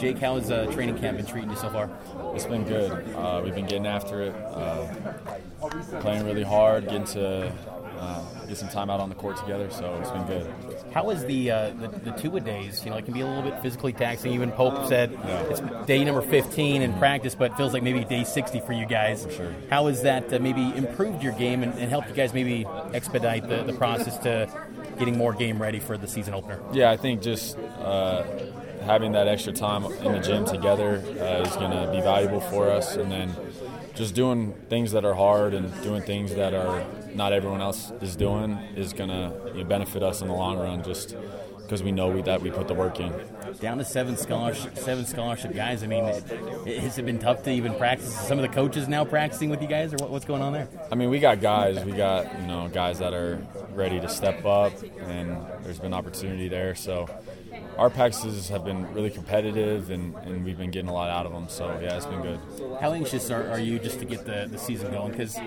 Jake, how has uh, training camp been treating you so far? It's been good. Uh, we've been getting after it, uh, playing really hard, getting to uh, get some time out on the court together. So it's been good. How is the, uh, the the two a days? You know, it can be a little bit physically taxing. Even Pope said Yeah. it's day number 15 in practice, but it feels like maybe day 60 for you guys. sure. How has that uh, maybe improved your game and, and helped you guys maybe expedite the, the process to getting more game ready for the season opener? Yeah, I think just uh, having that extra time in the gym together uh, is going to be valuable for us, and then just doing things that are hard and doing things that are not everyone else is doing is going to you know, benefit us in the long run. Just because we know we, that we put the work in. Down to seven scholarship, seven scholarship guys. I mean, it, it, has it been tough to even practice? Some of the coaches now practicing with you guys, or what, what's going on there? I mean, we got guys. We got you know guys that are ready to step up, and there's been opportunity there. So our practices have been really competitive, and, and we've been getting a lot out of them. So yeah, it's been good. How anxious are, are you just to get the, the season going? Because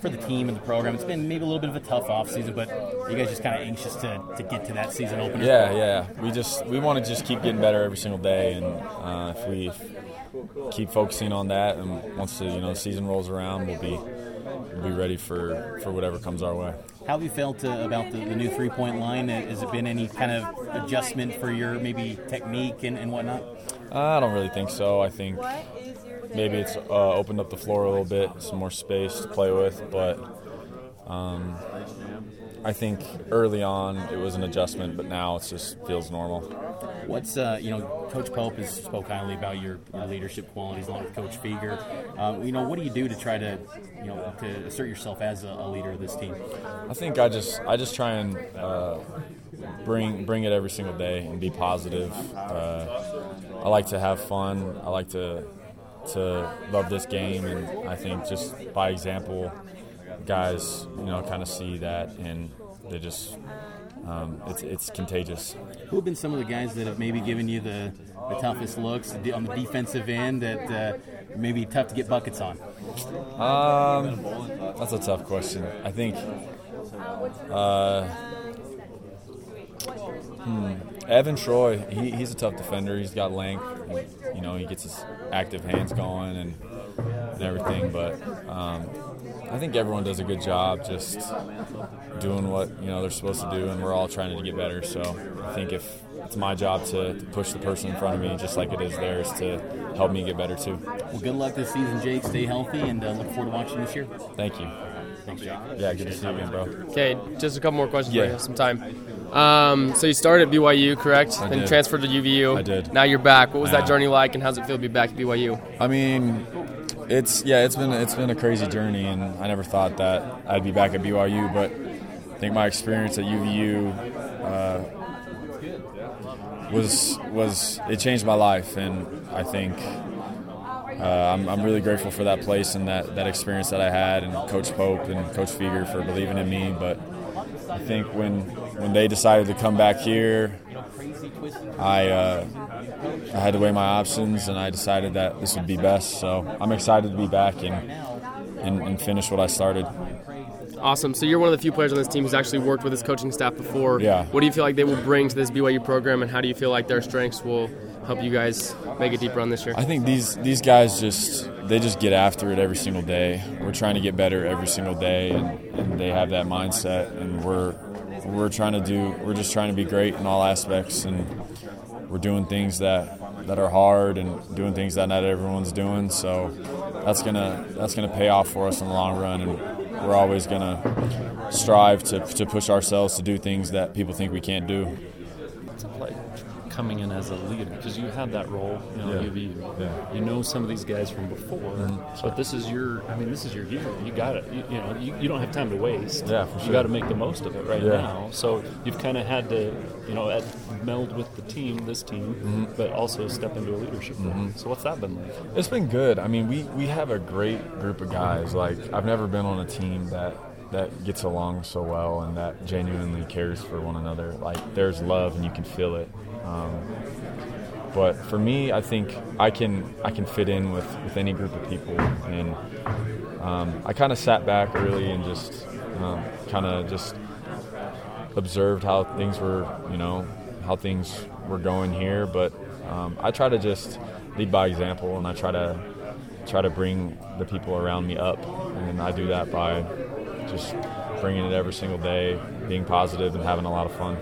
for the team and the program, it's been maybe a little bit of a tough off season, but you guys just kind of anxious to, to get to that season opener. Yeah, yeah. We just we want to just keep getting better every single day, and uh, if we keep focusing on that, and once the you know the season rolls around, we'll be we'll be ready for for whatever comes our way. How have you felt uh, about the, the new three point line? Uh, Has it been any kind of adjustment for your maybe technique and, and whatnot? I don't really think so. I think maybe it's uh, opened up the floor a little bit, some more space to play with, but um, I think early on it was an adjustment, but now it just feels normal. What's uh, you know, Coach Pope has spoke highly about your, your leadership qualities, along with Coach Fueger. Um, you know, what do you do to try to you know to assert yourself as a, a leader of this team? I think I just I just try and uh, bring bring it every single day and be positive. Uh, I like to have fun. I like to to love this game, and I think just by example, guys, you know, kind of see that, and they just um, it's it's contagious. Who have been some of the guys that have maybe given you the, the toughest looks on the defensive end that uh, maybe tough to get buckets on? Um, that's a tough question. I think. Uh, hmm, Evan Troy, he, he's a tough defender. He's got length. He, you know, he gets his active hands going and, and everything. But um, I think everyone does a good job just doing what you know they're supposed to do, and we're all trying to get better. So I think if it's my job to, to push the person in front of me, just like it is theirs, to help me get better too. Well, good luck this season, Jake. Stay healthy, and uh, look forward to watching this year. Thank you. Thanks, Jake. Yeah, good to see you again, bro. Okay, just a couple more questions for Yeah. you. Some time. Um, so you started at BYU, correct? I then did. transferred to UVU. I did. Now you're back. What was Yeah. that journey like, and how's it feel to be back at BYU? I mean, it's yeah, it's been it's been a crazy journey, and I never thought that I'd be back at BYU, but I think my experience at UVU uh, was was it changed my life, and I think. Uh, I'm, I'm really grateful for that place and that, that experience that I had, and Coach Pope and Coach Fueger for believing in me. But I think when when they decided to come back here, I uh, I had to weigh my options, and I decided that this would be best. So I'm excited to be back and and, and finish what I started. Awesome. So you're one of the few players on this team who's actually worked with this coaching staff before. Yeah. What do you feel like they will bring to this BYU program, and how do you feel like their strengths will help you guys make a deep run this year? I think these these guys just they just get after it every single day. We're trying to get better every single day, and, and they have that mindset. And we're we're trying to do we're just trying to be great in all aspects, and we're doing things that that are hard and doing things that not everyone's doing. So that's gonna that's gonna pay off for us in the long run, and we're always gonna strive to to push ourselves to do things that people think we can't do. What's it like coming in as a leader? Because you had that role, you know, Yeah. UVU. Yeah. You know some of these guys from before, but this is your. I mean, this is your year. You got it. You, you know, you, you don't have time to waste. Yeah, for sure. You got to make the most of it right Yeah. now. So you've kind of had to, you know, at, meld with the team, this team, Mm-hmm. but also step into a leadership role. So what's that been like? It's been good. I mean, we, we have a great group of guys. Like I've never been on a team that that gets along so well and that genuinely cares for one another. Like there's love and you can feel it. Um, but for me, I think I can I can fit in with, with any group of people, and um, I kind of sat back early and just um, kind of just observed how things were, you know, how things were going here. But um, I try to just lead by example, and I try to try to bring the people around me up, and I do that by just bringing it every single day, being positive, and having a lot of fun.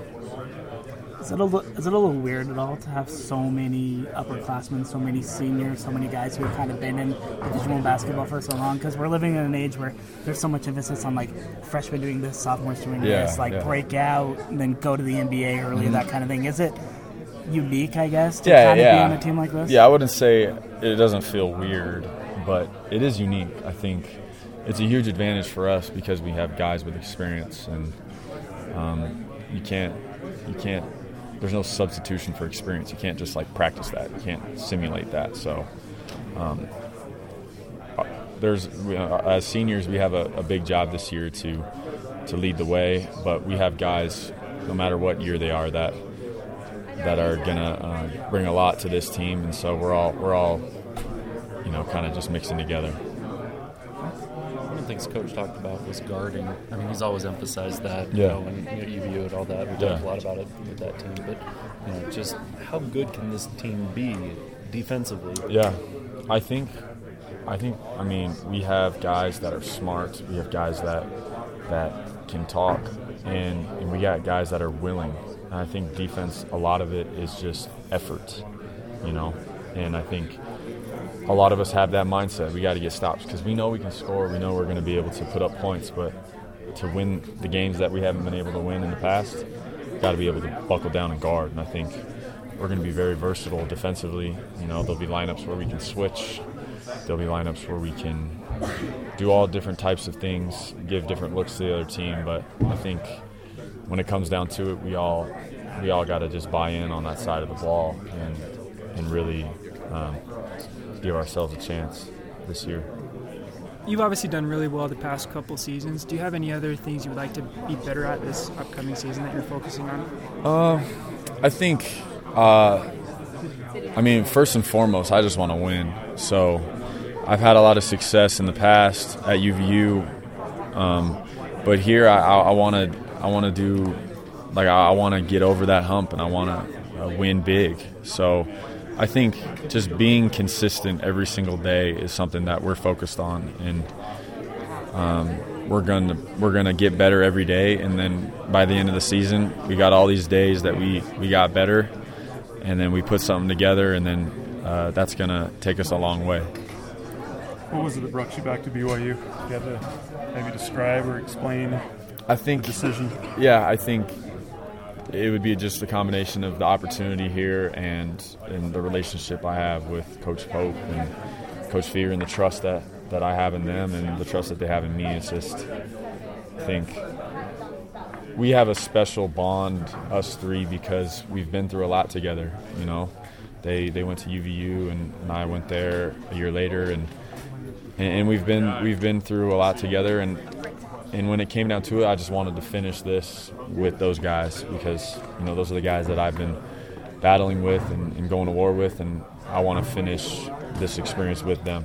Is it, a, is it a little weird at all to have so many upperclassmen, so many seniors, so many guys who have kind of been in Division One basketball for so long? Because we're living in an age where there's so much emphasis on like freshmen doing this, sophomores doing Yeah, this, like yeah. break out and then go to the NBA early, that kind of thing. Is it unique, I guess, to yeah, kind of yeah. be on a team like this? Yeah, I wouldn't say it doesn't feel weird, but it is unique. I think it's a huge advantage for us because we have guys with experience, and um, you can't, you can't. There's no substitution for experience. You can't just like practice that. You can't simulate that. So, um, uh, there's uh, as seniors we have a, a big job this year to to lead the way, but we have guys, no matter what year they are, that that are gonna uh, bring a lot to this team, and so we're all we're all you know kind of just mixing together. One of the things Coach talked about was guarding. I mean, he's always emphasized that, you Yeah. know, and you know, UVU and all that. We Yeah. talked a lot about it with that team, but you know, just how good can this team be defensively? Yeah, I think I think I mean we have guys that are smart. We have guys that that can talk, and, and we got guys that are willing. And I think defense, a lot of it is just effort, you know. And I think a lot of us have that mindset. We got to get stops because we know we can score. We know we're going to be able to put up points, but to win the games that we haven't been able to win in the past, got to be able to buckle down and guard. And I think we're going to be very versatile defensively. You know, there'll be lineups where we can switch. There'll be lineups where we can do all different types of things, give different looks to the other team. But I think when it comes down to it, we all we all got to just buy in on that side of the ball and and really um, give ourselves a chance this year. You've obviously done really well the past couple seasons. Do you have any other things you would like to be better at this upcoming season that you're focusing on? I think, uh, I mean, first and foremost, I just want to win. So I've had a lot of success in the past at UVU, um, but here I want to I want to do like I, I want to get over that hump and I want to uh, win big. So I think just being consistent every single day is something that we're focused on and we're gonna we're gonna get better every day, and then by the end of the season, we got all these days that we we got better, and then we put something together, and then uh, that's gonna take us a long way. What was it that brought you back to BYU? You had to maybe describe or explain I think decision. yeah, I think it would be just a combination of the opportunity here and and the relationship I have with Coach Pope and Coach Fear and the trust that that I have in them and the trust that they have in me. It's just I think we have a special bond, us three, because we've been through a lot together. You know, they they went to UVU and, and I went there a year later, and, and and we've been we've been through a lot together. And and when it came down to it, I just wanted to finish this with those guys because you know those are the guys that I've been battling with and, and going to war with, and I want to finish this experience with them.